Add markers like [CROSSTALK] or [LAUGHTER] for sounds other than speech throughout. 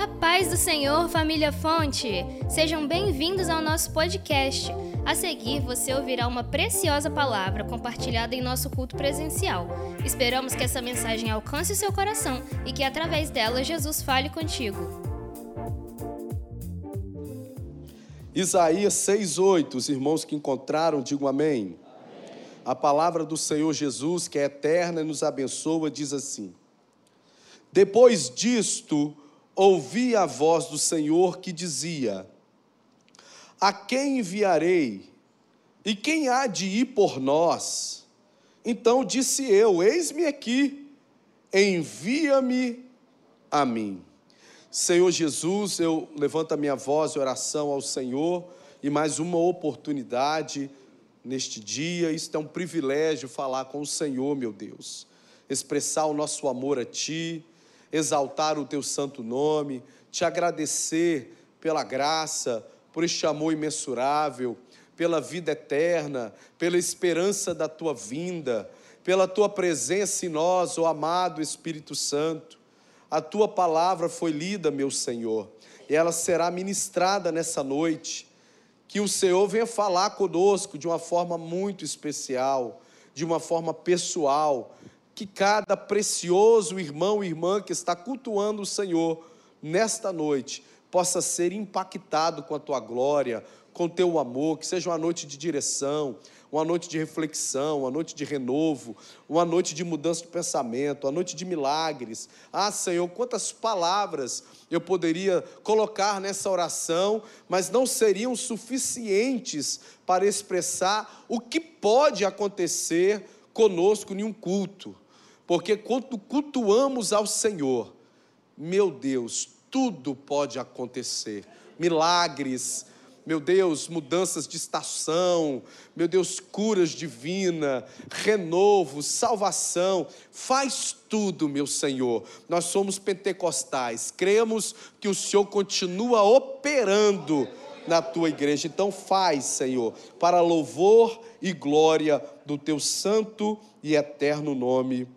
A paz do Senhor, família Fonte! Sejam bem-vindos ao nosso podcast. A seguir, você ouvirá uma preciosa palavra compartilhada em nosso culto presencial. Esperamos que essa mensagem alcance o seu coração e que, através dela, Jesus fale contigo. Isaías 6,8, os irmãos que encontraram, digam amém. amém. A palavra do Senhor Jesus, que é eterna e nos abençoa, diz assim: Depois disto, ouvi a voz do Senhor que dizia: A quem enviarei? E quem há de ir por nós? Então disse eu: Eis-me aqui, envia-me a mim. Senhor Jesus, eu levanto a minha voz de oração ao Senhor e mais uma oportunidade neste dia. Isto é um privilégio falar com o Senhor, meu Deus. Expressar o nosso amor a Ti, exaltar o Teu santo nome, te agradecer pela graça, por este amor imensurável, pela vida eterna, pela esperança da Tua vinda, pela Tua presença em nós, ó amado Espírito Santo a tua palavra foi lida, meu Senhor, e ela será ministrada nessa noite. Que o Senhor venha falar conosco de uma forma muito especial, de uma forma pessoal, que cada precioso irmão e irmã que está cultuando o Senhor nesta noite possa ser impactado com a tua glória, com o teu amor, que seja uma noite de direção, uma noite de reflexão, uma noite de renovo, uma noite de mudança de pensamento, uma noite de milagres. Ah, Senhor, quantas palavras eu poderia colocar nessa oração, mas não seriam suficientes para expressar o que pode acontecer conosco em um culto. Porque quando cultuamos ao Senhor, meu Deus, tudo pode acontecer. Milagres, meu Deus, mudanças de estação, meu Deus, curas divina, renovo, salvação, faz tudo, meu Senhor. Nós somos pentecostais, cremos que o Senhor continua operando na tua igreja. Então faz, Senhor, para louvor e glória do teu santo e eterno nome.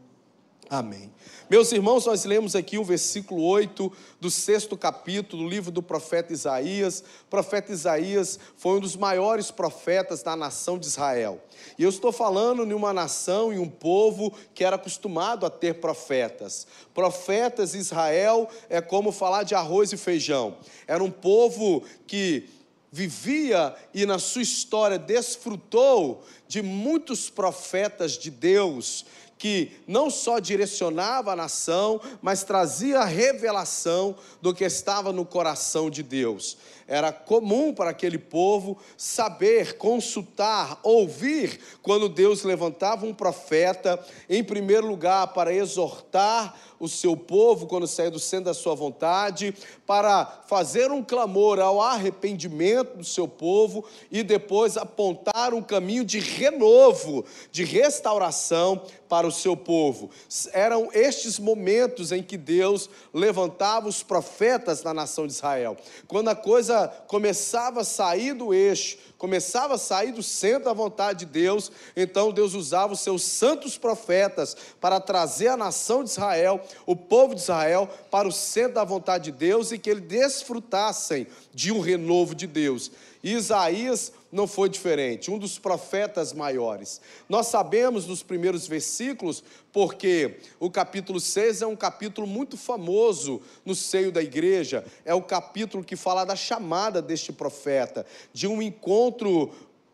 Amém. Meus irmãos, nós lemos aqui o versículo 8 do sexto capítulo do livro do profeta Isaías. O profeta Isaías foi um dos maiores profetas da nação de Israel. E eu estou falando de uma nação e um povo que era acostumado a ter profetas. Profetas Israel é como falar de arroz e feijão. Era um povo que vivia e na sua história desfrutou de muitos profetas de Deus que não só direcionava a nação, mas trazia revelação do que estava no coração de Deus. Era comum para aquele povo saber, consultar, ouvir quando Deus levantava um profeta, em primeiro lugar, para exortar o seu povo quando sair do centro da sua vontade, para fazer um clamor ao arrependimento do seu povo e depois apontar um caminho de renovo, de restauração para o seu povo. Eram estes momentos em que Deus levantava os profetas na nação de Israel. Quando a coisa começava a sair do eixo, começava a sair do centro da vontade de Deus, então Deus usava os seus santos profetas para trazer a nação de Israel, o povo de Israel, para o centro da vontade de Deus e que eles desfrutassem de um renovo de Deus. E Isaías não foi diferente, um dos profetas maiores. Nós sabemos nos primeiros versículos, porque o capítulo 6 é um capítulo muito famoso no seio da igreja, é o capítulo que fala da chamada deste profeta, de um encontro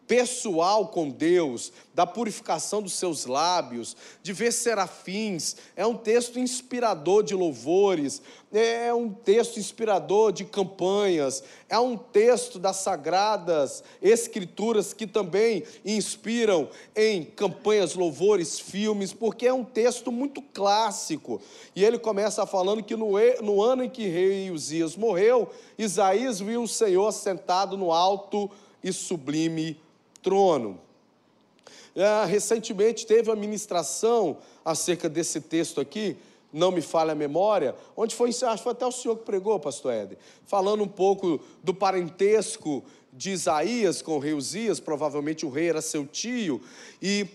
pessoal com Deus, da purificação dos seus lábios, de ver serafins. É um texto inspirador de louvores, é um texto inspirador de campanhas, é um texto das sagradas escrituras que também inspiram em campanhas, louvores, filmes, porque é um texto muito clássico. E ele começa falando que no, no ano em que rei Uzias morreu, Isaías viu o Senhor sentado no alto e sublime trono. É, recentemente teve uma ministração acerca desse texto aqui, não me falha a memória, onde foi, acho que foi até o senhor que pregou, pastor Éder, falando um pouco do parentesco de Isaías com o rei Uzias, provavelmente o rei era seu tio, e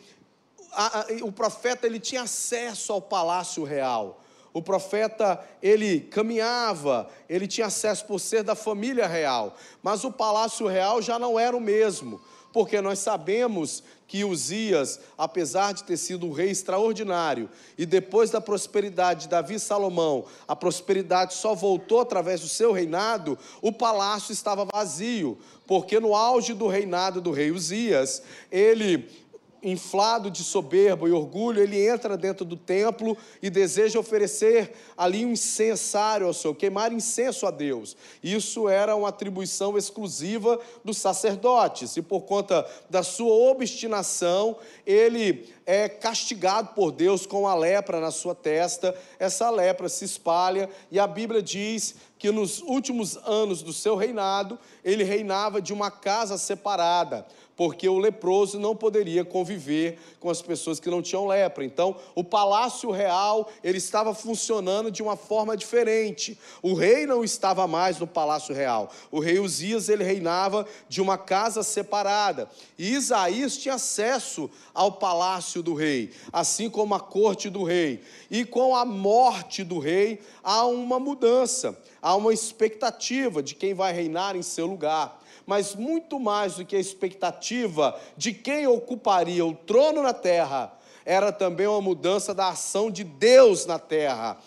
a, a, o profeta ele tinha acesso ao palácio real. O profeta, ele caminhava, ele tinha acesso por ser da família real, mas o palácio real já não era o mesmo, porque nós sabemos que Uzias, apesar de ter sido um rei extraordinário, e depois da prosperidade de Davi e Salomão, a prosperidade só voltou através do seu reinado, o palácio estava vazio, porque no auge do reinado do rei Uzias, ele inflado de soberba e orgulho, ele entra dentro do templo e deseja oferecer ali um incensário ao Senhor, queimar incenso a Deus. Isso era uma atribuição exclusiva dos sacerdotes, e por conta da sua obstinação, ele é castigado por Deus com a lepra na sua testa. Essa lepra se espalha, e a Bíblia diz que nos últimos anos do seu reinado, ele reinava de uma casa separada porque o leproso não poderia conviver com as pessoas que não tinham lepra. Então, o palácio real, ele estava funcionando de uma forma diferente. O rei não estava mais no palácio real. O rei Uzias, ele reinava de uma casa separada. E Isaías tinha acesso ao palácio do rei, assim como a corte do rei. E com a morte do rei, há uma mudança, há uma expectativa de quem vai reinar em seu lugar mas muito mais do que a expectativa de quem ocuparia o trono na terra, era também uma mudança da ação de Deus na terra.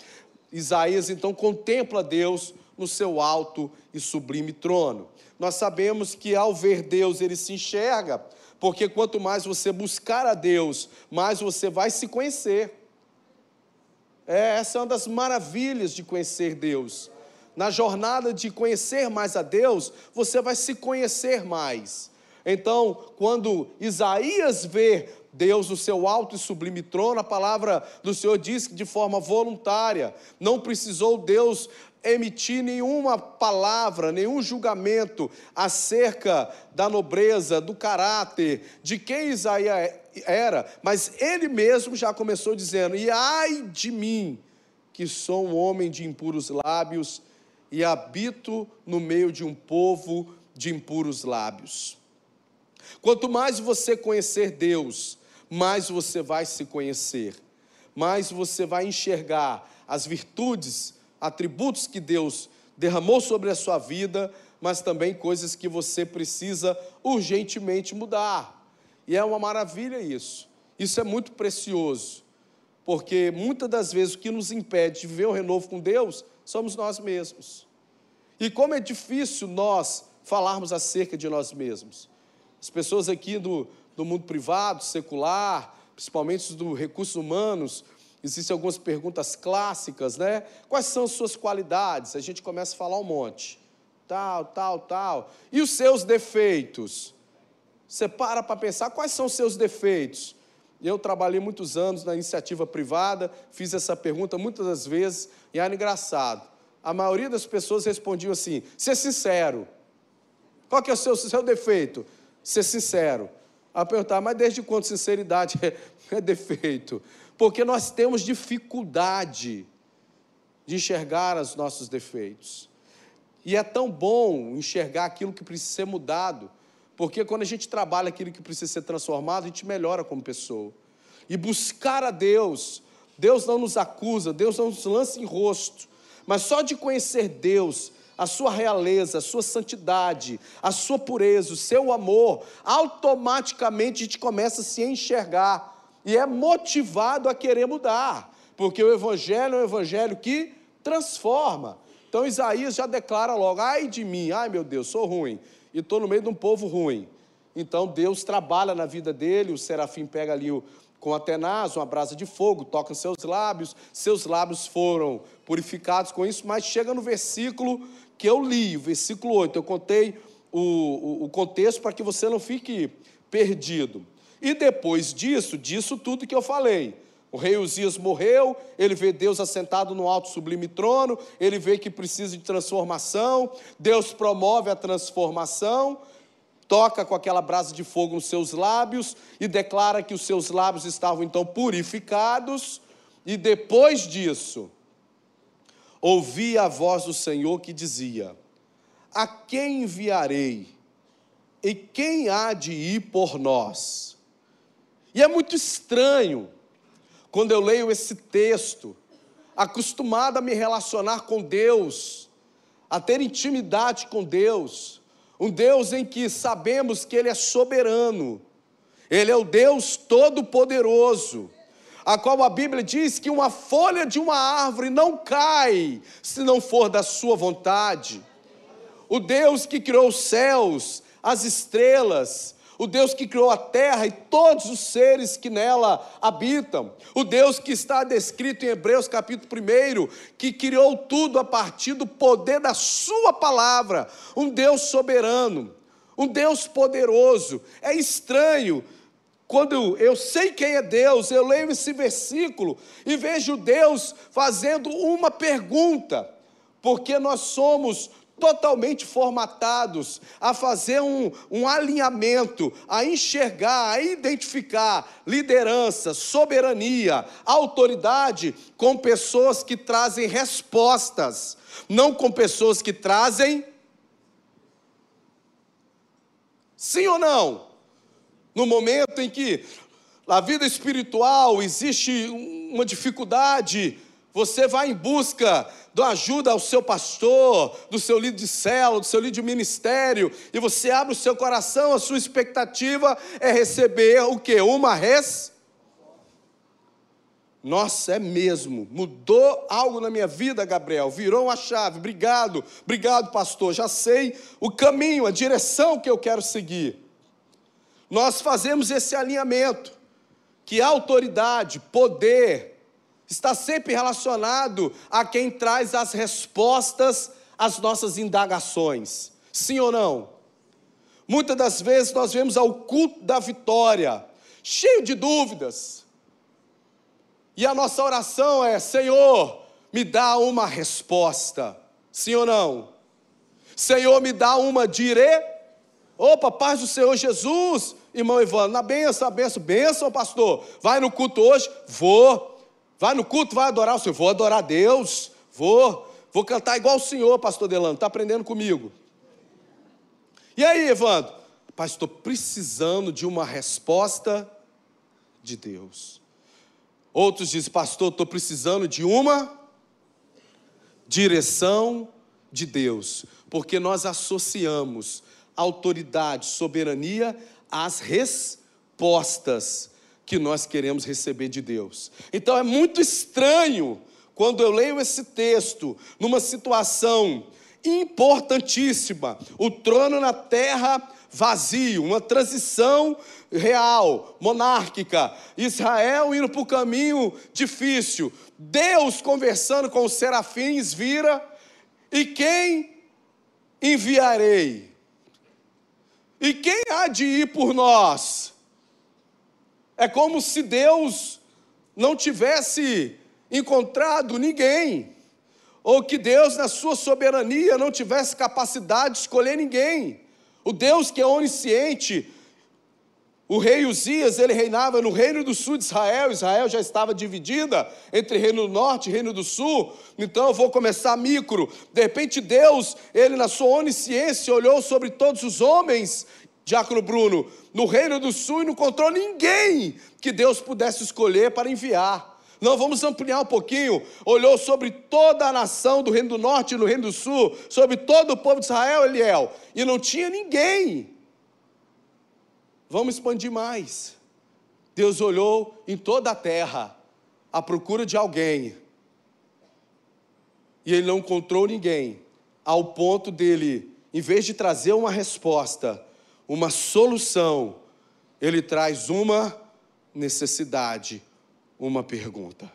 Isaías então contempla Deus no seu alto e sublime trono. Nós sabemos que ao ver Deus ele se enxerga, porque quanto mais você buscar a Deus, mais você vai se conhecer. É, essa é uma das maravilhas de conhecer Deus na jornada de conhecer mais a Deus, você vai se conhecer mais. Então, quando Isaías vê Deus no seu alto e sublime trono, a palavra do Senhor diz que de forma voluntária, não precisou Deus emitir nenhuma palavra, nenhum julgamento acerca da nobreza, do caráter, de quem Isaías era, mas ele mesmo já começou dizendo: E ai de mim, que sou um homem de impuros lábios e habito no meio de um povo de impuros lábios. Quanto mais você conhecer Deus, mais você vai se conhecer, mais você vai enxergar as virtudes, atributos que Deus derramou sobre a sua vida, mas também coisas que você precisa urgentemente mudar. E é uma maravilha isso. Isso é muito precioso, porque muitas das vezes o que nos impede de viver o renovo com Deus somos nós mesmos. E como é difícil nós falarmos acerca de nós mesmos. As pessoas aqui do, do mundo privado, secular, principalmente do recursos humanos, existem algumas perguntas clássicas, né? Quais são as suas qualidades? A gente começa a falar um monte. Tal, tal, tal. E os seus defeitos? Você para para pensar quais são os seus defeitos. Eu trabalhei muitos anos na iniciativa privada, fiz essa pergunta muitas das vezes, e era engraçado. A maioria das pessoas respondiam assim: ser sincero. Qual que é o seu, seu defeito? Ser sincero. A perguntar, mas desde quando sinceridade é, [LAUGHS] é defeito? Porque nós temos dificuldade de enxergar os nossos defeitos. E é tão bom enxergar aquilo que precisa ser mudado, porque quando a gente trabalha aquilo que precisa ser transformado, a gente melhora como pessoa. E buscar a Deus, Deus não nos acusa, Deus não nos lança em rosto, mas só de conhecer Deus, a sua realeza, a sua santidade, a sua pureza, o seu amor, automaticamente a gente começa a se enxergar e é motivado a querer mudar, porque o Evangelho é um Evangelho que transforma. Então Isaías já declara logo: ai de mim, ai meu Deus, sou ruim e estou no meio de um povo ruim. Então Deus trabalha na vida dele, o serafim pega ali o, com a tenaz, uma brasa de fogo, toca seus lábios, seus lábios foram purificados com isso, mas chega no versículo que eu li, o versículo 8, eu contei o, o, o contexto para que você não fique perdido. E depois disso, disso tudo que eu falei, o rei Uzias morreu, ele vê Deus assentado no alto sublime trono, ele vê que precisa de transformação, Deus promove a transformação, toca com aquela brasa de fogo nos seus lábios e declara que os seus lábios estavam então purificados, e depois disso, ouvi a voz do Senhor que dizia: A quem enviarei? E quem há de ir por nós? E é muito estranho, quando eu leio esse texto, acostumado a me relacionar com Deus, a ter intimidade com Deus, um Deus em que sabemos que Ele é soberano, Ele é o Deus todo-poderoso, a qual a Bíblia diz que uma folha de uma árvore não cai se não for da Sua vontade. O Deus que criou os céus, as estrelas, o Deus que criou a terra e todos os seres que nela habitam, o Deus que está descrito em Hebreus capítulo 1, que criou tudo a partir do poder da Sua palavra, um Deus soberano, um Deus poderoso. É estranho. Quando eu sei quem é Deus, eu leio esse versículo e vejo Deus fazendo uma pergunta, porque nós somos totalmente formatados a fazer um, um alinhamento, a enxergar, a identificar liderança, soberania, autoridade com pessoas que trazem respostas, não com pessoas que trazem. Sim ou não? No momento em que na vida espiritual existe uma dificuldade, você vai em busca da ajuda ao seu pastor, do seu líder de célula, do seu líder de ministério, e você abre o seu coração, a sua expectativa é receber o que? Uma res. Nossa, é mesmo, mudou algo na minha vida, Gabriel, virou uma chave, obrigado, obrigado, pastor, já sei o caminho, a direção que eu quero seguir. Nós fazemos esse alinhamento, que autoridade, poder, está sempre relacionado a quem traz as respostas às nossas indagações. Sim ou não? Muitas das vezes nós vemos ao culto da vitória, cheio de dúvidas. E a nossa oração é: Senhor, me dá uma resposta. Sim ou não? Senhor, me dá uma dire. Opa, paz do Senhor Jesus, irmão Ivan, na benção, na benção, benção, pastor. Vai no culto hoje? Vou. Vai no culto, vai adorar o Senhor. Vou adorar Deus. Vou. Vou cantar igual o Senhor, pastor Delano. Está aprendendo comigo. E aí, Evandro? Pai, estou precisando de uma resposta de Deus. Outros dizem, pastor, estou precisando de uma direção de Deus. Porque nós associamos autoridade, soberania às respostas que nós queremos receber de Deus. Então é muito estranho quando eu leio esse texto numa situação importantíssima, o trono na terra vazio, uma transição real, monárquica, Israel indo para o caminho difícil, Deus conversando com os serafins vira, e quem enviarei? E quem há de ir por nós? É como se Deus não tivesse encontrado ninguém, ou que Deus, na sua soberania, não tivesse capacidade de escolher ninguém. O Deus que é onisciente, o rei Uzias, ele reinava no reino do sul de Israel, Israel já estava dividida entre reino do norte e reino do sul, então eu vou começar micro. De repente Deus, ele na sua onisciência, olhou sobre todos os homens Diácono Bruno, no Reino do Sul e não encontrou ninguém que Deus pudesse escolher para enviar. Não, vamos ampliar um pouquinho. Olhou sobre toda a nação do Reino do Norte e do Reino do Sul, sobre todo o povo de Israel, Eliel, e não tinha ninguém. Vamos expandir mais. Deus olhou em toda a terra à procura de alguém. E ele não encontrou ninguém, ao ponto dele, em vez de trazer uma resposta, uma solução, ele traz uma necessidade, uma pergunta.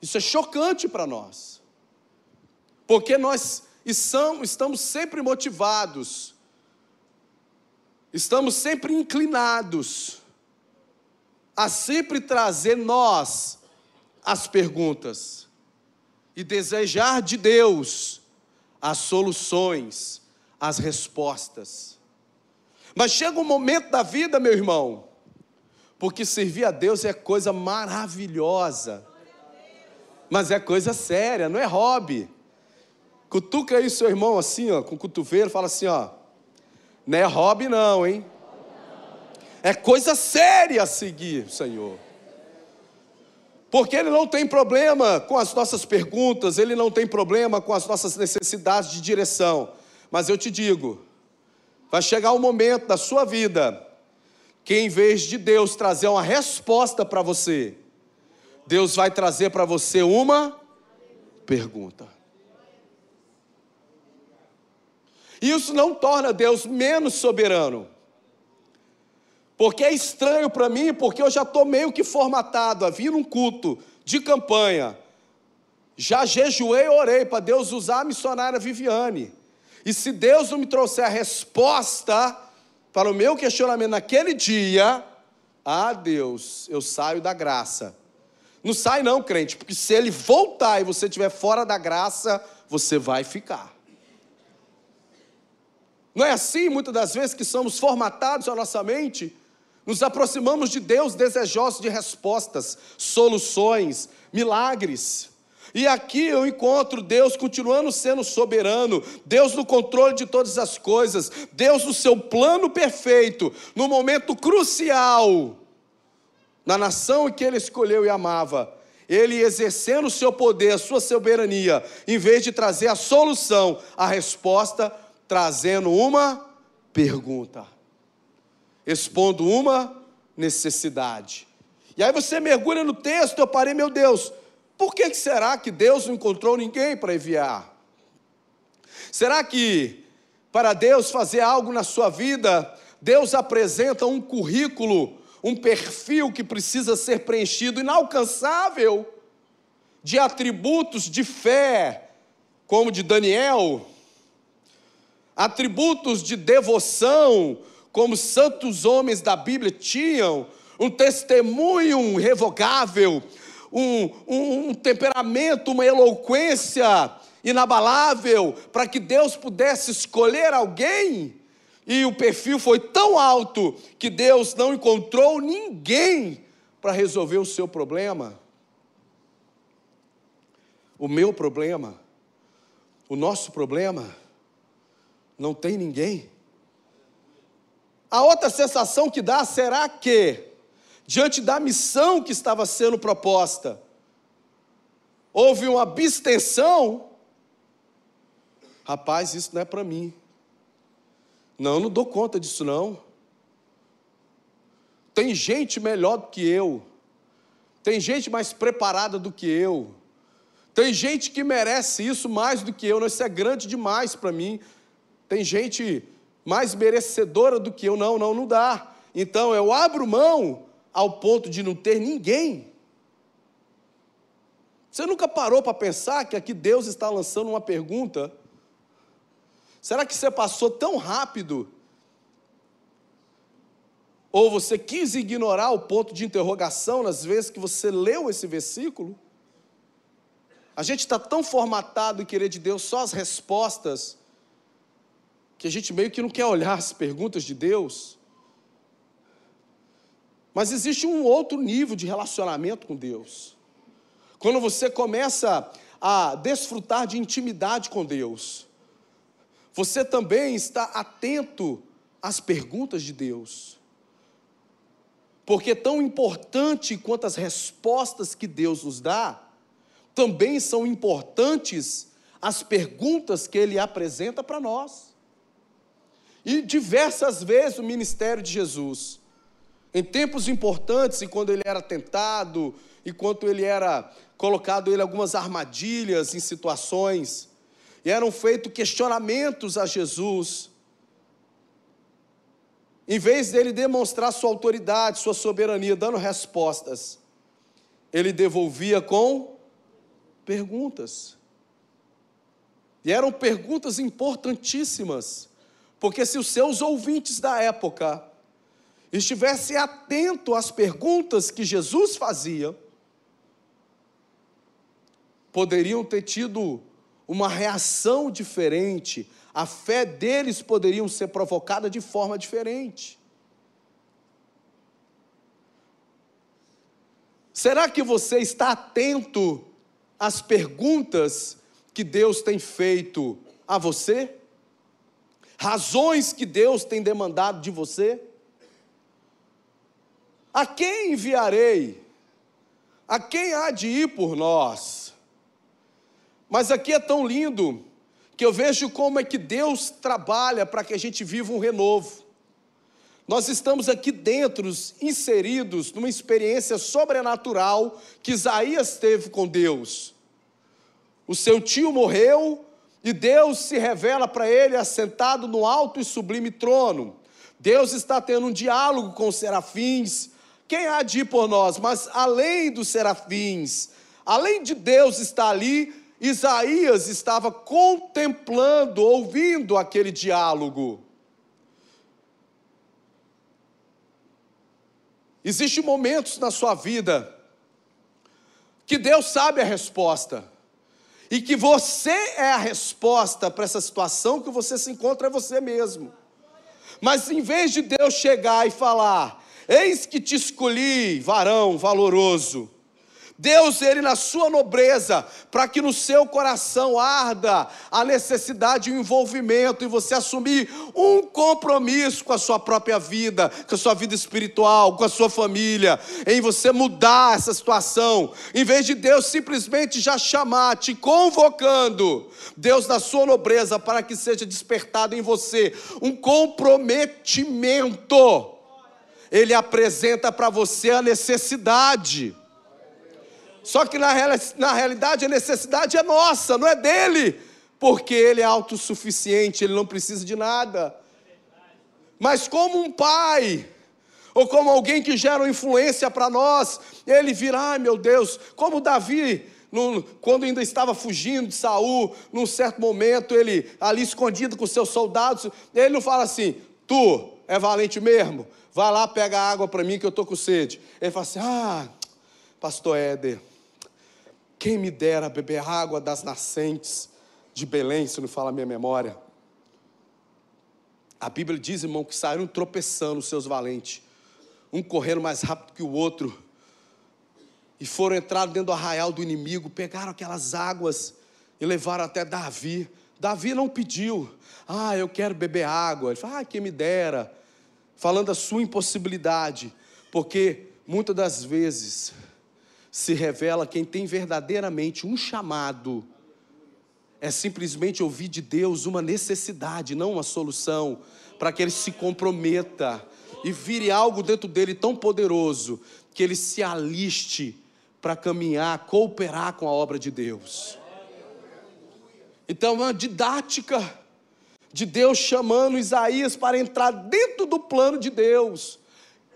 Isso é chocante para nós, porque nós estamos sempre motivados, estamos sempre inclinados a sempre trazer nós as perguntas e desejar de Deus as soluções, as respostas. Mas chega um momento da vida, meu irmão, porque servir a Deus é coisa maravilhosa, mas é coisa séria, não é hobby. Cutuca aí seu irmão assim, ó, com o cotovelo, fala assim, ó, não é hobby não, hein? É coisa séria seguir o Senhor. Porque Ele não tem problema com as nossas perguntas, Ele não tem problema com as nossas necessidades de direção. Mas eu te digo, vai chegar um momento da sua vida que, em vez de Deus trazer uma resposta para você, Deus vai trazer para você uma pergunta. Isso não torna Deus menos soberano. Porque é estranho para mim, porque eu já estou meio que formatado a vir num culto de campanha. Já jejuei orei para Deus usar a missionária Viviane. E se Deus não me trouxer a resposta para o meu questionamento naquele dia, ah, Deus, eu saio da graça. Não sai não, crente, porque se ele voltar e você estiver fora da graça, você vai ficar. Não é assim, muitas das vezes, que somos formatados a nossa mente? Nos aproximamos de Deus desejosos de respostas, soluções, milagres. E aqui eu encontro Deus continuando sendo soberano, Deus no controle de todas as coisas, Deus no seu plano perfeito, no momento crucial, na nação que ele escolheu e amava. Ele exercendo o seu poder, a sua soberania, em vez de trazer a solução, a resposta, trazendo uma pergunta expondo uma necessidade. E aí você mergulha no texto, eu parei, meu Deus, por que será que Deus não encontrou ninguém para enviar? Será que para Deus fazer algo na sua vida, Deus apresenta um currículo, um perfil que precisa ser preenchido, inalcançável, de atributos de fé, como de Daniel, atributos de devoção, como santos homens da Bíblia tinham, um testemunho revogável, um, um, um temperamento, uma eloquência inabalável, para que Deus pudesse escolher alguém, e o perfil foi tão alto que Deus não encontrou ninguém para resolver o seu problema. O meu problema, o nosso problema, não tem ninguém. A outra sensação que dá será que, diante da missão que estava sendo proposta, houve uma abstenção. Rapaz, isso não é para mim. Não, não dou conta disso não. Tem gente melhor do que eu. Tem gente mais preparada do que eu. Tem gente que merece isso mais do que eu. Não, isso é grande demais para mim. Tem gente mais merecedora do que eu. Não, não, não dá. Então eu abro mão ao ponto de não ter ninguém. Você nunca parou para pensar que aqui Deus está lançando uma pergunta? Será que você passou tão rápido? Ou você quis ignorar o ponto de interrogação nas vezes que você leu esse versículo? A gente está tão formatado em querer de Deus só as respostas que a gente meio que não quer olhar as perguntas de Deus. Mas existe um outro nível de relacionamento com Deus. Quando você começa a desfrutar de intimidade com Deus, você também está atento às perguntas de Deus. Porque tão importante quanto as respostas que Deus nos dá, também são importantes as perguntas que Ele apresenta para nós. E diversas vezes o ministério de Jesus, em tempos importantes, e quando ele era tentado, e quando ele era colocado em algumas armadilhas, em situações, e eram feitos questionamentos a Jesus, em vez dele demonstrar sua autoridade, sua soberania, dando respostas, ele devolvia com perguntas. E eram perguntas importantíssimas porque se os seus ouvintes da época estivessem atentos às perguntas que Jesus fazia, poderiam ter tido uma reação diferente, a fé deles poderiam ser provocada de forma diferente. Será que você está atento às perguntas que Deus tem feito a você? razões que Deus tem demandado de você? A quem enviarei? A quem há de ir por nós? Mas aqui é tão lindo que eu vejo como é que Deus trabalha para que a gente viva um renovo. Nós estamos aqui dentro, inseridos numa experiência sobrenatural que Isaías teve com Deus. O seu tio morreu e Deus se revela para ele assentado no alto e sublime trono. Deus está tendo um diálogo com os serafins. Quem há de ir por nós? Mas além dos serafins, além de Deus estar ali, Isaías estava contemplando, ouvindo aquele diálogo. Existem momentos na sua vida que Deus sabe a resposta. E que você é a resposta para essa situação que você se encontra é você mesmo. Mas em vez de Deus chegar e falar: Eis que te escolhi, varão valoroso, Deus, Ele na sua nobreza, para que no seu coração arda a necessidade e o envolvimento, e você assumir um compromisso com a sua própria vida, com a sua vida espiritual, com a sua família, em você mudar essa situação, em vez de Deus simplesmente já chamar, te convocando, Deus na sua nobreza, para que seja despertado em você um comprometimento, Ele apresenta para você a necessidade. Só que na, na realidade a necessidade é nossa, não é dele, porque ele é autossuficiente, ele não precisa de nada. Mas como um pai, ou como alguém que gera influência para nós, ele virá, ai meu Deus, como Davi, quando ainda estava fugindo de Saul, num certo momento, ele ali escondido com seus soldados, ele não fala assim, tu é valente mesmo, vai lá, pega água para mim que eu estou com sede. Ele fala assim, ah, pastor Éder, quem me dera beber água das nascentes de Belém, se não fala a minha memória. A Bíblia diz, irmão, que saíram tropeçando os seus valentes, um correndo mais rápido que o outro, e foram entrar dentro do arraial do inimigo, pegaram aquelas águas e levaram até Davi. Davi não pediu, ah, eu quero beber água. Ele falou, ah, quem me dera, falando a sua impossibilidade, porque muitas das vezes se revela quem tem verdadeiramente um chamado. É simplesmente ouvir de Deus uma necessidade, não uma solução, para que ele se comprometa e vire algo dentro dele tão poderoso que ele se aliste para caminhar, cooperar com a obra de Deus. Então, uma didática de Deus chamando Isaías para entrar dentro do plano de Deus.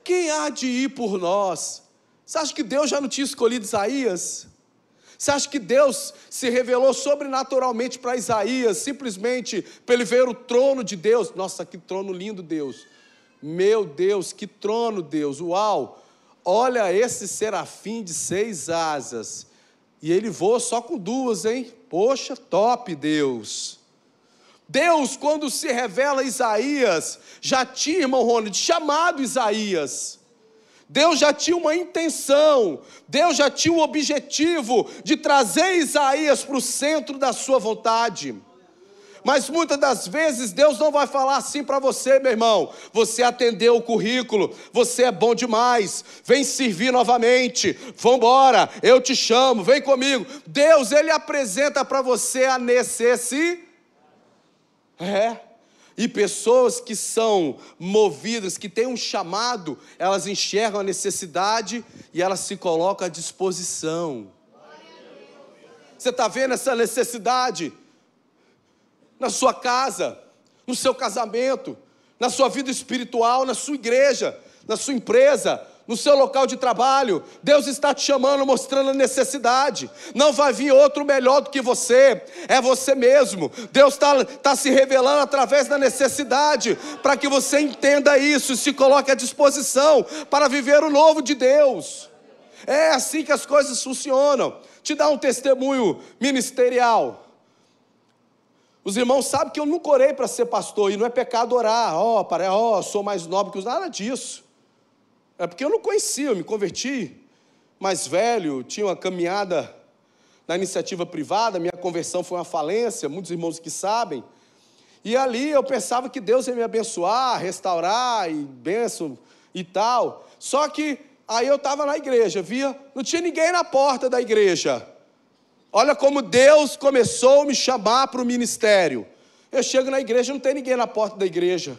Quem há de ir por nós? Você acha que Deus já não tinha escolhido Isaías? Você acha que Deus se revelou sobrenaturalmente para Isaías, simplesmente para ele ver o trono de Deus? Nossa, que trono lindo, Deus! Meu Deus, que trono, Deus! Uau! Olha esse serafim de seis asas. E ele voa só com duas, hein? Poxa, top, Deus! Deus, quando se revela a Isaías, já tinha, irmão Ronald, chamado Isaías. Deus já tinha uma intenção, Deus já tinha um objetivo de trazer Isaías para o centro da sua vontade. Mas muitas das vezes Deus não vai falar assim para você, meu irmão. Você atendeu o currículo, você é bom demais, vem servir novamente, vambora, eu te chamo, vem comigo. Deus, Ele apresenta para você a necessidade. É. E pessoas que são movidas, que têm um chamado, elas enxergam a necessidade e elas se colocam à disposição. Você está vendo essa necessidade? Na sua casa, no seu casamento, na sua vida espiritual, na sua igreja, na sua empresa, no seu local de trabalho. Deus está te chamando, mostrando a necessidade. Não vai vir outro melhor do que você, é você mesmo. Deus está tá se revelando através da necessidade, para que você entenda isso e se coloque à disposição para viver o novo de Deus. É assim que as coisas funcionam. Te dá um testemunho ministerial. Os irmãos sabem que eu nunca orei para ser pastor, e não é pecado orar, ó, oh, ó, oh, sou mais nobre que os, nada disso. É porque eu não conhecia, eu me converti mais velho, tinha uma caminhada na iniciativa privada, minha conversão foi uma falência, muitos irmãos que sabem. E ali eu pensava que Deus ia me abençoar, restaurar e benção e tal. Só que Aí eu estava na igreja, via, não tinha ninguém na porta da igreja. Olha como Deus começou a me chamar para o ministério. Eu chego na igreja, não tem ninguém na porta da igreja.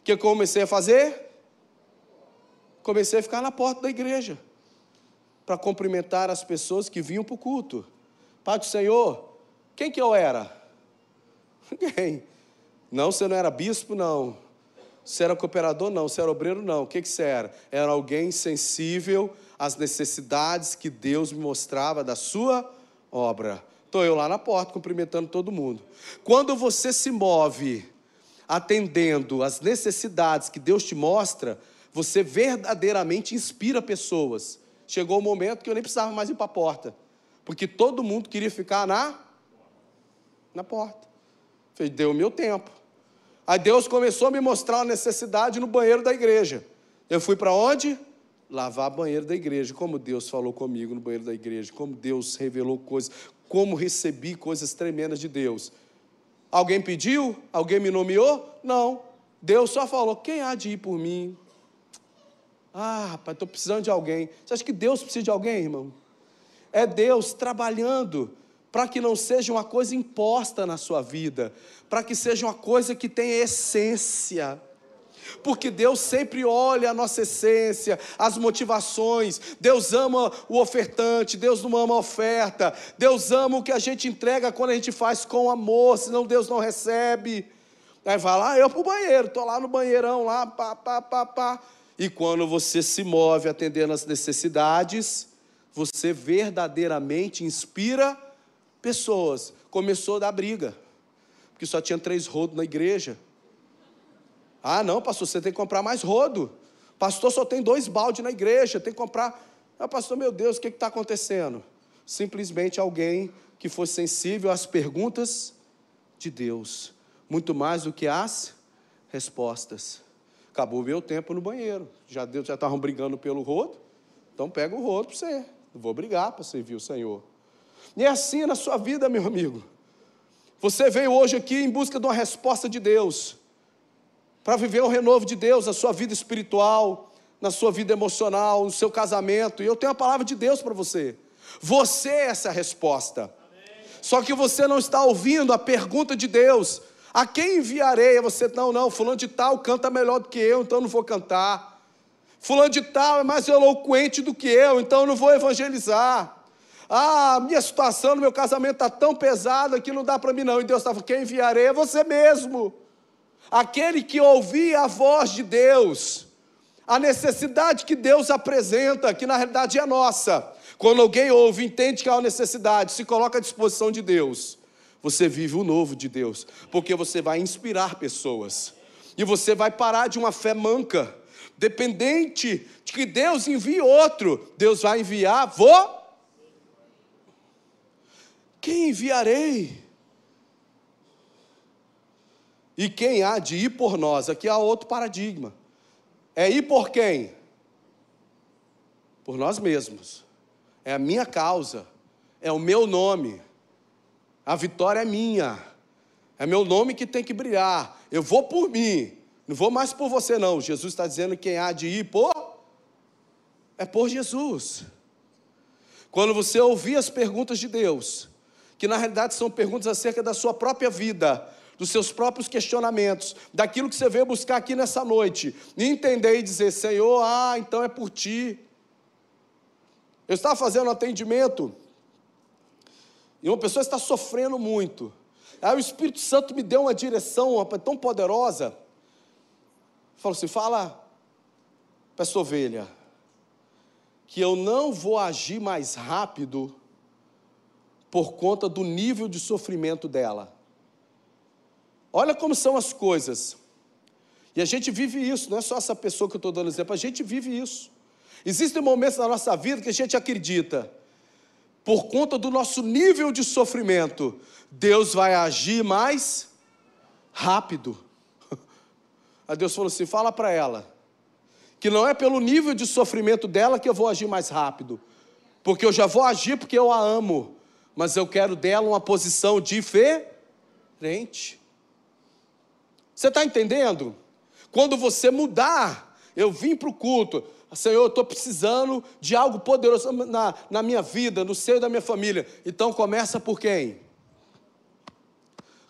O que eu comecei a fazer? Comecei a ficar na porta da igreja para cumprimentar as pessoas que vinham para o culto. Pai do Senhor, quem que eu era? [LAUGHS] Ninguém. Não, você não era bispo, não. Você era cooperador, não. Você era obreiro, não. O que, que você era? Era alguém sensível às necessidades que Deus me mostrava da sua obra. Estou eu lá na porta cumprimentando todo mundo. Quando você se move atendendo às necessidades que Deus te mostra, você verdadeiramente inspira pessoas. Chegou o momento que eu nem precisava mais ir para a porta, porque todo mundo queria ficar na na porta. Deu o meu tempo. Aí Deus começou a me mostrar a necessidade no banheiro da igreja. Eu fui para onde? Lavar banheiro da igreja. Como Deus falou comigo no banheiro da igreja. Como Deus revelou coisas. Como recebi coisas tremendas de Deus. Alguém pediu? Alguém me nomeou? Não. Deus só falou: quem há de ir por mim? Ah, rapaz, estou precisando de alguém. Você acha que Deus precisa de alguém, irmão? É Deus trabalhando para que não seja uma coisa imposta na sua vida, para que seja uma coisa que tenha essência. Porque Deus sempre olha a nossa essência, as motivações. Deus ama o ofertante, Deus não ama a oferta. Deus ama o que a gente entrega quando a gente faz com amor, senão Deus não recebe. Aí vai lá, eu para o banheiro, estou lá no banheirão, lá, pá, pá, pá, pá. E quando você se move atendendo às necessidades, você verdadeiramente inspira pessoas. Começou a dar briga, porque só tinha três rodos na igreja. Ah, não, pastor, você tem que comprar mais rodo. Pastor, só tem dois baldes na igreja, tem que comprar. Ah, pastor, meu Deus, o que está acontecendo? Simplesmente alguém que fosse sensível às perguntas de Deus, muito mais do que às respostas. Acabou o meu tempo no banheiro. Já Deus já estavam brigando pelo rodo, então pega o rodo para você. Não vou brigar para servir o Senhor. E é assim na sua vida, meu amigo. Você veio hoje aqui em busca de uma resposta de Deus, para viver o renovo de Deus na sua vida espiritual, na sua vida emocional, no seu casamento. E eu tenho a palavra de Deus para você. Você é essa resposta. Amém. Só que você não está ouvindo a pergunta de Deus. A quem enviarei? Você, não, não, fulano de tal canta melhor do que eu, então não vou cantar. Fulano de tal é mais eloquente do que eu, então não vou evangelizar. Ah, minha situação no meu casamento está tão pesada que não dá para mim não. E Deus estava, quem enviarei é você mesmo. Aquele que ouvia a voz de Deus, a necessidade que Deus apresenta, que na realidade é nossa. Quando alguém ouve, entende que há uma necessidade, se coloca à disposição de Deus, você vive o novo de Deus, porque você vai inspirar pessoas. E você vai parar de uma fé manca, dependente de que Deus envie outro, Deus vai enviar, vou quem enviarei? E quem há de ir por nós? Aqui há outro paradigma. É ir por quem? Por nós mesmos. É a minha causa. É o meu nome. A vitória é minha. É meu nome que tem que brilhar. Eu vou por mim. Não vou mais por você, não. Jesus está dizendo que quem há de ir por. É por Jesus. Quando você ouvir as perguntas de Deus, que na realidade são perguntas acerca da sua própria vida, dos seus próprios questionamentos, daquilo que você veio buscar aqui nessa noite, e entender e dizer: Senhor, ah, então é por ti. Eu estava fazendo um atendimento e uma pessoa está sofrendo muito. Aí o Espírito Santo me deu uma direção tão poderosa. Falou assim: fala para essa ovelha que eu não vou agir mais rápido por conta do nível de sofrimento dela. Olha como são as coisas. E a gente vive isso, não é só essa pessoa que eu estou dando exemplo, a gente vive isso. Existem momentos na nossa vida que a gente acredita, por conta do nosso nível de sofrimento, Deus vai agir mais rápido. [LAUGHS] A Deus falou assim: fala para ela, que não é pelo nível de sofrimento dela que eu vou agir mais rápido, porque eu já vou agir porque eu a amo, mas eu quero dela uma posição diferente. Você está entendendo? Quando você mudar, eu vim para o culto, Senhor, eu estou precisando de algo poderoso na, na minha vida, no seio da minha família. Então começa por quem?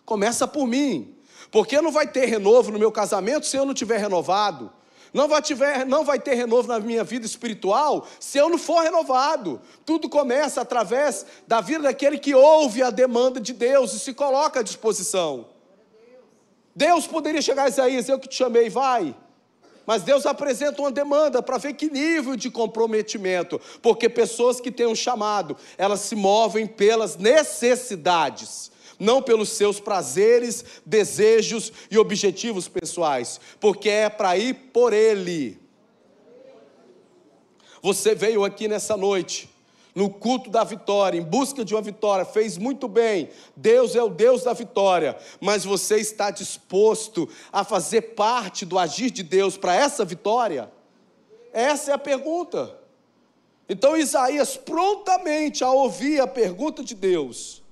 Começa por mim. Porque não vai ter renovo no meu casamento se eu não tiver renovado. Não vai, tiver, não vai ter renovo na minha vida espiritual se eu não for renovado. Tudo começa através da vida daquele que ouve a demanda de Deus e se coloca à disposição. Deus poderia chegar a Isaías, eu que te chamei, vai. Mas Deus apresenta uma demanda para ver que nível de comprometimento, porque pessoas que têm um chamado, elas se movem pelas necessidades não pelos seus prazeres, desejos e objetivos pessoais, porque é para ir por Ele. Você veio aqui nessa noite, no culto da vitória, em busca de uma vitória, fez muito bem. Deus é o Deus da vitória, mas você está disposto a fazer parte do agir de Deus para essa vitória? Essa é a pergunta. Então Isaías, prontamente ao ouvir a pergunta de Deus,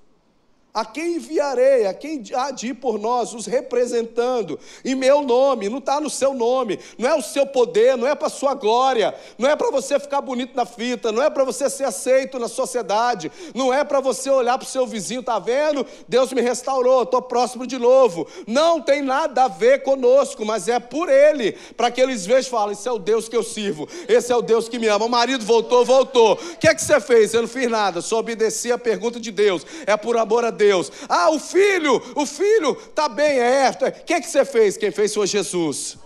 a quem enviarei? A quem há de ir por nós, os representando, em meu nome, não está no seu nome, não é o seu poder, não é para sua glória, não é para você ficar bonito na fita, não é para você ser aceito na sociedade, não é para você olhar para o seu vizinho, está vendo? Deus me restaurou, estou próximo de novo. Não tem nada a ver conosco, mas é por Ele, para que eles vejam e falem: Esse é o Deus que eu sirvo, esse é o Deus que me ama. O marido voltou, voltou. O que é que você fez? Eu não fiz nada, só obedeci a pergunta de Deus, é por amor a Deus. Deus. Ah, o filho, o filho, tá bem, é. O que é que você fez? Quem fez foi Jesus.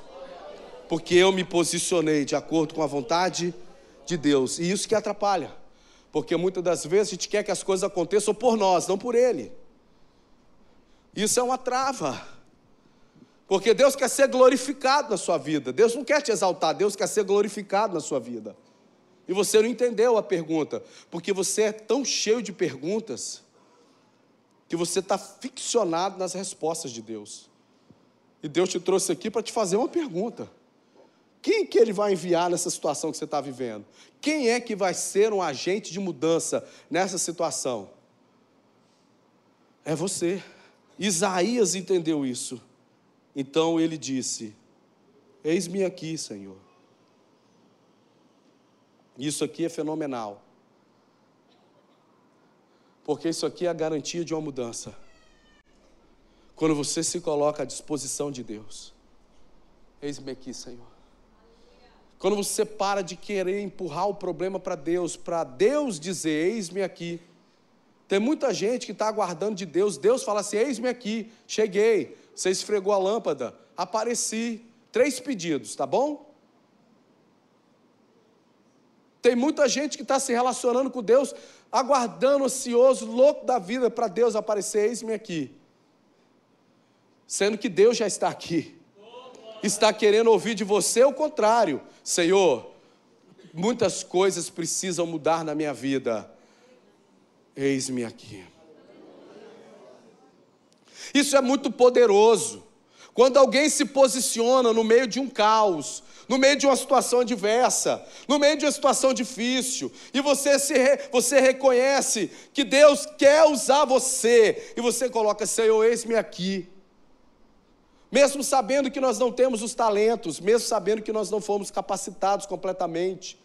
Porque eu me posicionei de acordo com a vontade de Deus. E isso que atrapalha. Porque muitas das vezes a gente quer que as coisas aconteçam por nós, não por Ele. Isso é uma trava. Porque Deus quer ser glorificado na sua vida. Deus não quer te exaltar, Deus quer ser glorificado na sua vida. E você não entendeu a pergunta, porque você é tão cheio de perguntas que você está ficcionado nas respostas de Deus. E Deus te trouxe aqui para te fazer uma pergunta. Quem que ele vai enviar nessa situação que você está vivendo? Quem é que vai ser um agente de mudança nessa situação? É você. Isaías entendeu isso. Então ele disse: Eis-me aqui, Senhor. Isso aqui é fenomenal. Porque isso aqui é a garantia de uma mudança. Quando você se coloca à disposição de Deus. Eis-me aqui, Senhor. Quando você para de querer empurrar o problema para Deus, para Deus dizer: Eis-me aqui. Tem muita gente que está aguardando de Deus. Deus fala assim: Eis-me aqui, cheguei. Você esfregou a lâmpada, apareci. Três pedidos, tá bom? Tem muita gente que está se relacionando com Deus aguardando, ansioso, louco da vida para Deus aparecer, eis-me aqui. Sendo que Deus já está aqui. Está querendo ouvir de você o contrário. Senhor, muitas coisas precisam mudar na minha vida. Eis-me aqui. Isso é muito poderoso. Quando alguém se posiciona no meio de um caos, no meio de uma situação adversa, no meio de uma situação difícil, e você, se, você reconhece que Deus quer usar você, e você coloca, Senhor, eis-me aqui. Mesmo sabendo que nós não temos os talentos, mesmo sabendo que nós não fomos capacitados completamente,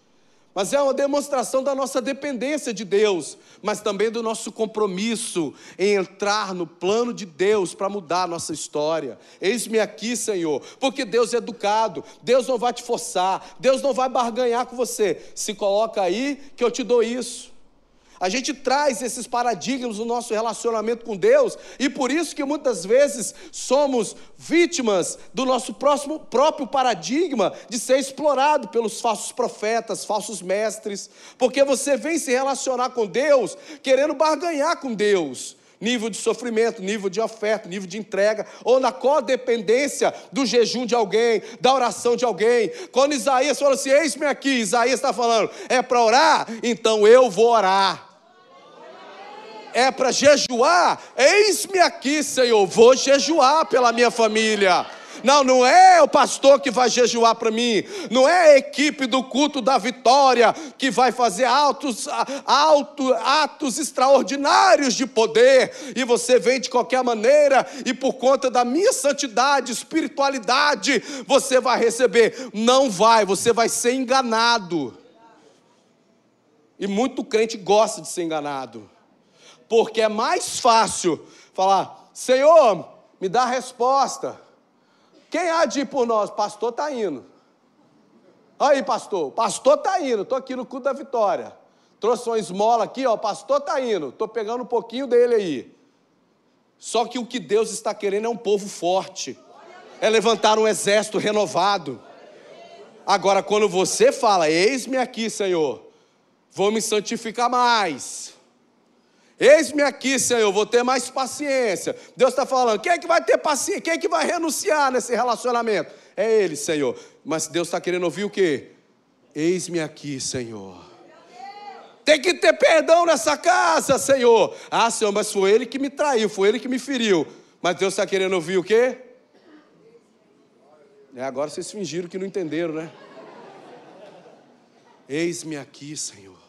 mas é uma demonstração da nossa dependência de Deus, mas também do nosso compromisso em entrar no plano de Deus para mudar a nossa história. Eis-me aqui, Senhor, porque Deus é educado, Deus não vai te forçar, Deus não vai barganhar com você. Se coloca aí que eu te dou isso. A gente traz esses paradigmas no nosso relacionamento com Deus e por isso que muitas vezes somos vítimas do nosso próximo, próprio paradigma de ser explorado pelos falsos profetas, falsos mestres, porque você vem se relacionar com Deus querendo barganhar com Deus nível de sofrimento, nível de oferta, nível de entrega, ou na codependência do jejum de alguém, da oração de alguém. Quando Isaías falou assim: Eis-me aqui, Isaías está falando, é para orar? Então eu vou orar é para jejuar, eis-me aqui, Senhor, vou jejuar pela minha família. Não, não é o pastor que vai jejuar para mim. Não é a equipe do culto da vitória que vai fazer altos, altos atos extraordinários de poder. E você vem de qualquer maneira e por conta da minha santidade, espiritualidade, você vai receber. Não vai, você vai ser enganado. E muito crente gosta de ser enganado. Porque é mais fácil falar: Senhor, me dá a resposta. Quem há de ir por nós? Pastor está indo. Aí, pastor, pastor está indo. Estou aqui no culto da vitória. Trouxe uma esmola aqui, ó. Pastor está indo. Estou pegando um pouquinho dele aí. Só que o que Deus está querendo é um povo forte. É levantar um exército renovado. Agora, quando você fala, eis-me aqui, Senhor, vou me santificar mais. Eis-me aqui, Senhor, vou ter mais paciência. Deus está falando, quem é que vai ter paciência? Quem é que vai renunciar nesse relacionamento? É Ele, Senhor. Mas Deus está querendo ouvir o quê? Eis-me aqui, Senhor. Tem que ter perdão nessa casa, Senhor. Ah, Senhor, mas foi Ele que me traiu, foi Ele que me feriu. Mas Deus está querendo ouvir o quê? É, agora vocês fingiram que não entenderam, né? Eis-me aqui, Senhor.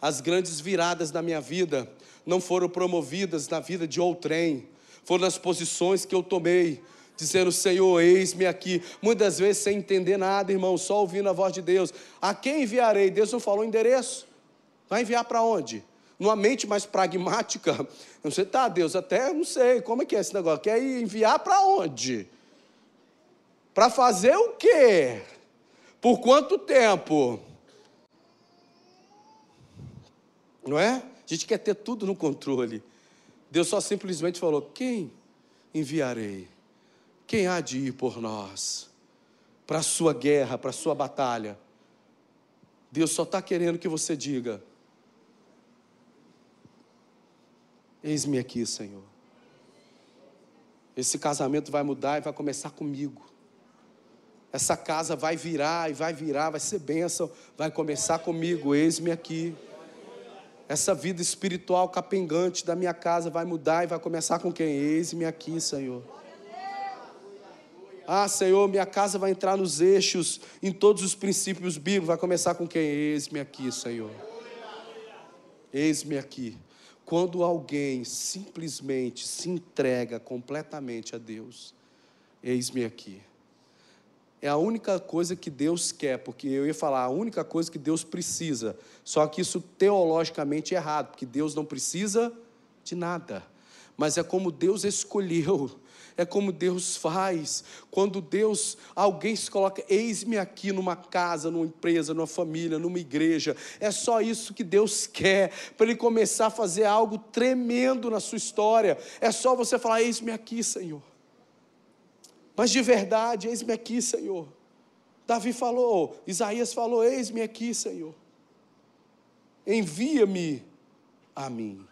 As grandes viradas da minha vida não foram promovidas na vida de outrem, foram nas posições que eu tomei, dizendo: Senhor, eis-me aqui. Muitas vezes sem entender nada, irmão, só ouvindo a voz de Deus. A quem enviarei? Deus não falou endereço. Vai enviar para onde? Numa mente mais pragmática. [LAUGHS] Não sei, tá, Deus, até não sei como é que é esse negócio. Quer enviar para onde? Para fazer o quê? Por quanto tempo? Não é? A gente quer ter tudo no controle. Deus só simplesmente falou: Quem enviarei? Quem há de ir por nós? Para a sua guerra, para a sua batalha. Deus só está querendo que você diga: Eis-me aqui, Senhor. Esse casamento vai mudar e vai começar comigo. Essa casa vai virar e vai virar, vai ser bênção, vai começar comigo. Eis-me aqui. Essa vida espiritual capengante da minha casa vai mudar e vai começar com quem? Eis-me aqui, Senhor. Ah, Senhor, minha casa vai entrar nos eixos, em todos os princípios bíblicos. Vai começar com quem? Eis-me aqui, Senhor. Eis-me aqui. Quando alguém simplesmente se entrega completamente a Deus, eis-me aqui é a única coisa que Deus quer, porque eu ia falar a única coisa que Deus precisa. Só que isso teologicamente é errado, porque Deus não precisa de nada. Mas é como Deus escolheu, é como Deus faz. Quando Deus, alguém se coloca, eis-me aqui numa casa, numa empresa, numa família, numa igreja. É só isso que Deus quer, para Ele começar a fazer algo tremendo na sua história. É só você falar: eis-me aqui, Senhor. Mas de verdade, eis-me aqui, Senhor. Davi falou, Isaías falou: Eis-me aqui, Senhor. Envia-me a mim.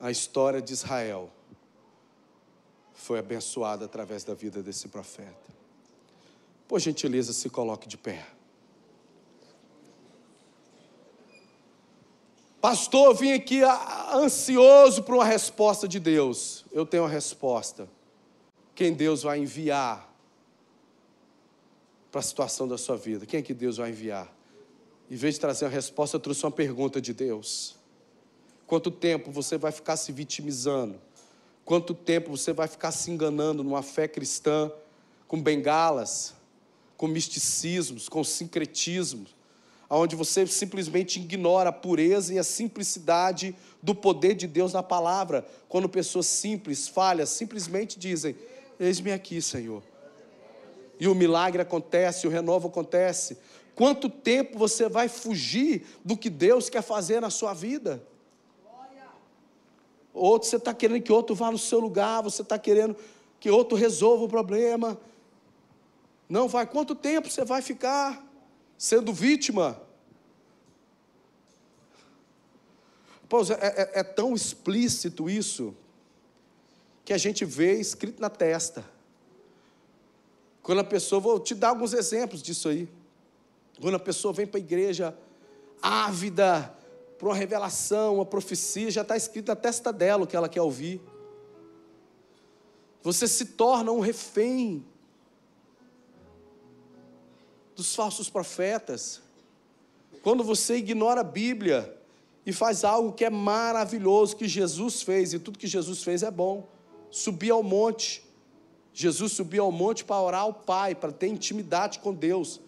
A história de Israel foi abençoada através da vida desse profeta. Por gentileza, se coloque de pé. Pastor, eu vim aqui ansioso por uma resposta de Deus. Eu tenho a resposta. Quem Deus vai enviar para a situação da sua vida? Quem é que Deus vai enviar? Em vez de trazer uma resposta, eu trouxe uma pergunta de Deus. Quanto tempo você vai ficar se vitimizando? Quanto tempo você vai ficar se enganando numa fé cristã com bengalas, com misticismos, com sincretismos? Onde você simplesmente ignora a pureza e a simplicidade do poder de Deus na palavra, quando pessoas simples, falhas, simplesmente dizem: Eis-me aqui, Senhor. E o milagre acontece, o renovo acontece. Quanto tempo você vai fugir do que Deus quer fazer na sua vida? Outro, você está querendo que outro vá no seu lugar, você está querendo que outro resolva o problema. Não vai. Quanto tempo você vai ficar? Sendo vítima. Pois é, é, é, tão explícito isso que a gente vê escrito na testa. Quando a pessoa, vou te dar alguns exemplos disso aí. Quando a pessoa vem para a igreja ávida para uma revelação, uma profecia, já está escrito na testa dela o que ela quer ouvir. Você se torna um refém dos falsos profetas. Quando você ignora a Bíblia e faz algo que é maravilhoso, que Jesus fez, e tudo que Jesus fez é bom. Subir ao monte. Jesus subiu ao monte para orar ao Pai, para ter intimidade com Deus.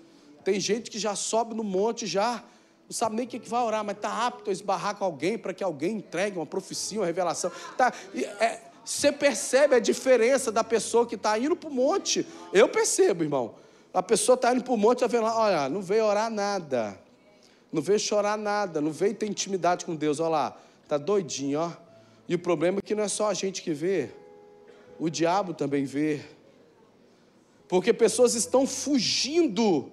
Tem gente que já sobe no monte, já não sabe nem o que vai orar, mas está apto a esbarrar com alguém para que alguém entregue uma profecia, uma revelação. Tá, é, você percebe a diferença da pessoa que está indo para o monte. Eu percebo, irmão. A pessoa está indo para o monte, está vendo lá, olha, não veio orar nada, não veio chorar nada, não veio ter intimidade com Deus, olha lá, está doidinho, ó. E o problema é que não é só a gente que vê, o diabo também vê. Porque pessoas estão fugindo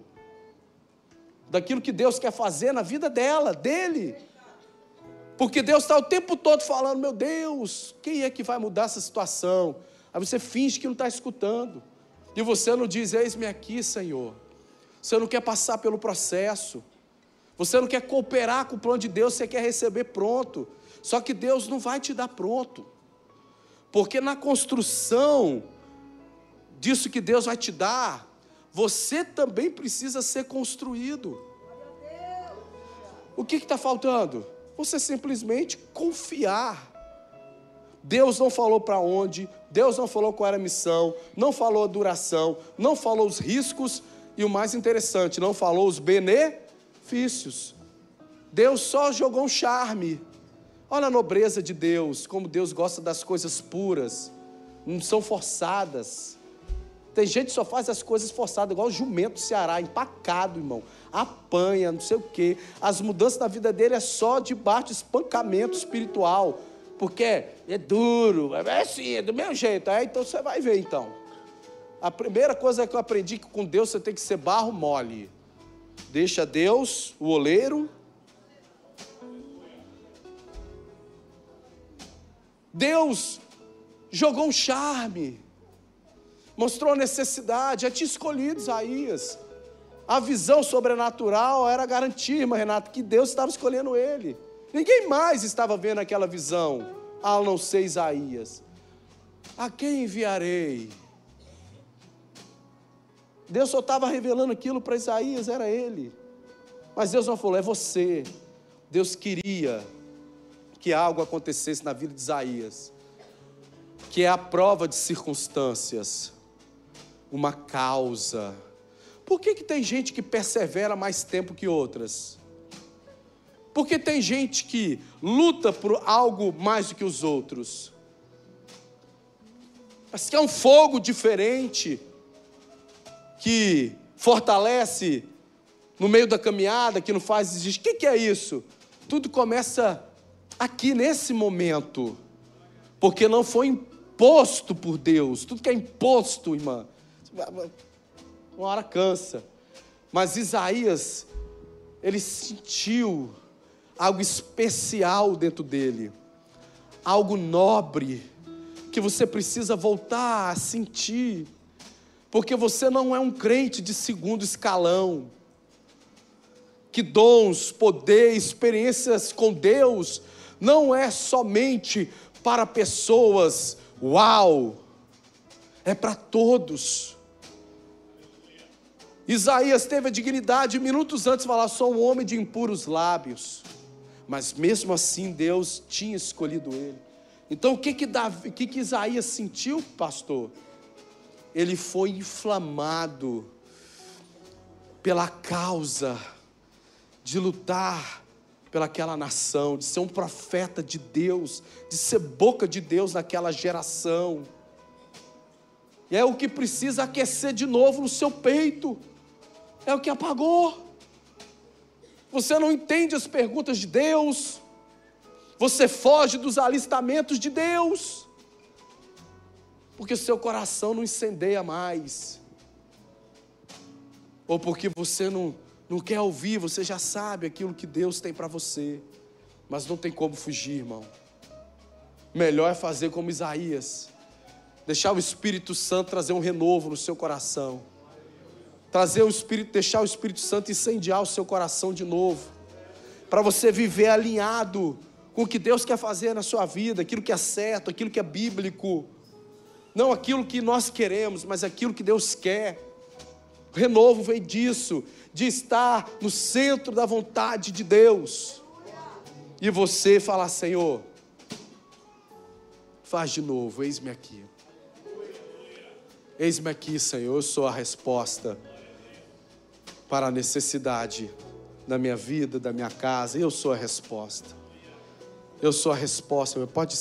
daquilo que Deus quer fazer na vida dela, dele. Porque Deus está o tempo todo falando: meu Deus, quem é que vai mudar essa situação? Aí você finge que não está escutando. E você não diz: Eis-me aqui, Senhor. Você não quer passar pelo processo. Você não quer cooperar com o plano de Deus, você quer receber pronto. Só que Deus não vai te dar pronto. Porque na construção disso que Deus vai te dar, você também precisa ser construído. O que está faltando? Você simplesmente confiar. Deus não falou para onde, Deus não falou qual era a missão, não falou a duração, não falou os riscos e o mais interessante, não falou os benefícios. Deus só jogou um charme. Olha a nobreza de Deus, como Deus gosta das coisas puras, não são forçadas. Tem gente que só faz as coisas forçadas, igual o jumento do Ceará, empacado, irmão. Apanha, não sei o quê. As mudanças na vida dele é só debaixo de espancamento espiritual porque é duro, é assim, é do meu jeito. É, então você vai ver então. A primeira coisa que eu aprendi que com Deus você tem que ser barro mole. Deixa Deus, o oleiro. Deus jogou um charme, mostrou a necessidade, já tinha escolhido Isaías. A visão sobrenatural era garantir, irmã Renato, que Deus estava escolhendo ele. Ninguém mais estava vendo aquela visão, a não ser Isaías. A quem enviarei? Deus só estava revelando aquilo para Isaías, era ele. Mas Deus não falou, é você. Deus queria que algo acontecesse na vida de Isaías, que é a prova de circunstâncias, uma causa. Por que, que tem gente que persevera mais tempo que outras? Porque tem gente que luta por algo mais do que os outros. Mas que é um fogo diferente que fortalece no meio da caminhada, que não faz desistir. O que, que é isso? Tudo começa aqui nesse momento, porque não foi imposto por Deus. Tudo que é imposto, irmã, uma hora cansa. Mas Isaías, ele sentiu algo especial dentro dele, algo nobre, que você precisa voltar a sentir, porque você não é um crente de segundo escalão, que dons, poder, experiências com Deus não é somente para pessoas, uau, é para todos. Isaías teve a dignidade minutos antes de falar: sou um homem de impuros lábios mas mesmo assim Deus tinha escolhido ele. Então o que que, Davi, o que, que Isaías sentiu, pastor? Ele foi inflamado pela causa de lutar pelaquela nação, de ser um profeta de Deus, de ser boca de Deus naquela geração. E é o que precisa aquecer de novo no seu peito. É o que apagou você não entende as perguntas de Deus, você foge dos alistamentos de Deus, porque seu coração não incendeia mais, ou porque você não, não quer ouvir, você já sabe aquilo que Deus tem para você, mas não tem como fugir, irmão. Melhor é fazer como Isaías, deixar o Espírito Santo trazer um renovo no seu coração trazer o Espírito, deixar o Espírito Santo incendiar o seu coração de novo, para você viver alinhado com o que Deus quer fazer na sua vida, aquilo que é certo, aquilo que é bíblico. Não aquilo que nós queremos, mas aquilo que Deus quer. O renovo vem disso, de estar no centro da vontade de Deus. E você falar, Senhor, faz de novo, eis-me aqui. Eis-me aqui, Senhor, eu sou a resposta para a necessidade da minha vida, da minha casa, eu sou a resposta. Eu sou a resposta. Pode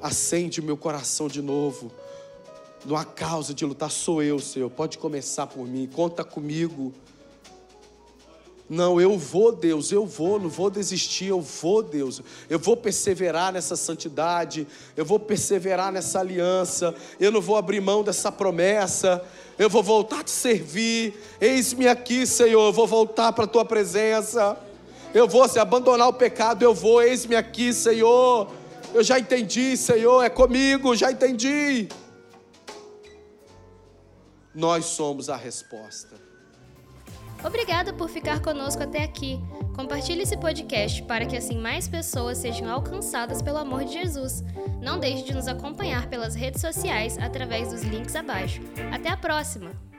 acende meu coração de novo. Não há causa de lutar, sou eu, Senhor. Pode começar por mim, conta comigo. Não, eu vou, Deus, eu vou, não vou desistir, eu vou, Deus. Eu vou perseverar nessa santidade, eu vou perseverar nessa aliança, eu não vou abrir mão dessa promessa, eu vou voltar a te servir. Eis-me aqui, Senhor, eu vou voltar para a tua presença. Eu vou, se abandonar o pecado, eu vou, eis-me aqui, Senhor. Eu já entendi, Senhor, é comigo, já entendi. Nós somos a resposta. Obrigada por ficar conosco até aqui. Compartilhe esse podcast para que assim mais pessoas sejam alcançadas pelo amor de Jesus. Não deixe de nos acompanhar pelas redes sociais através dos links abaixo. Até a próxima!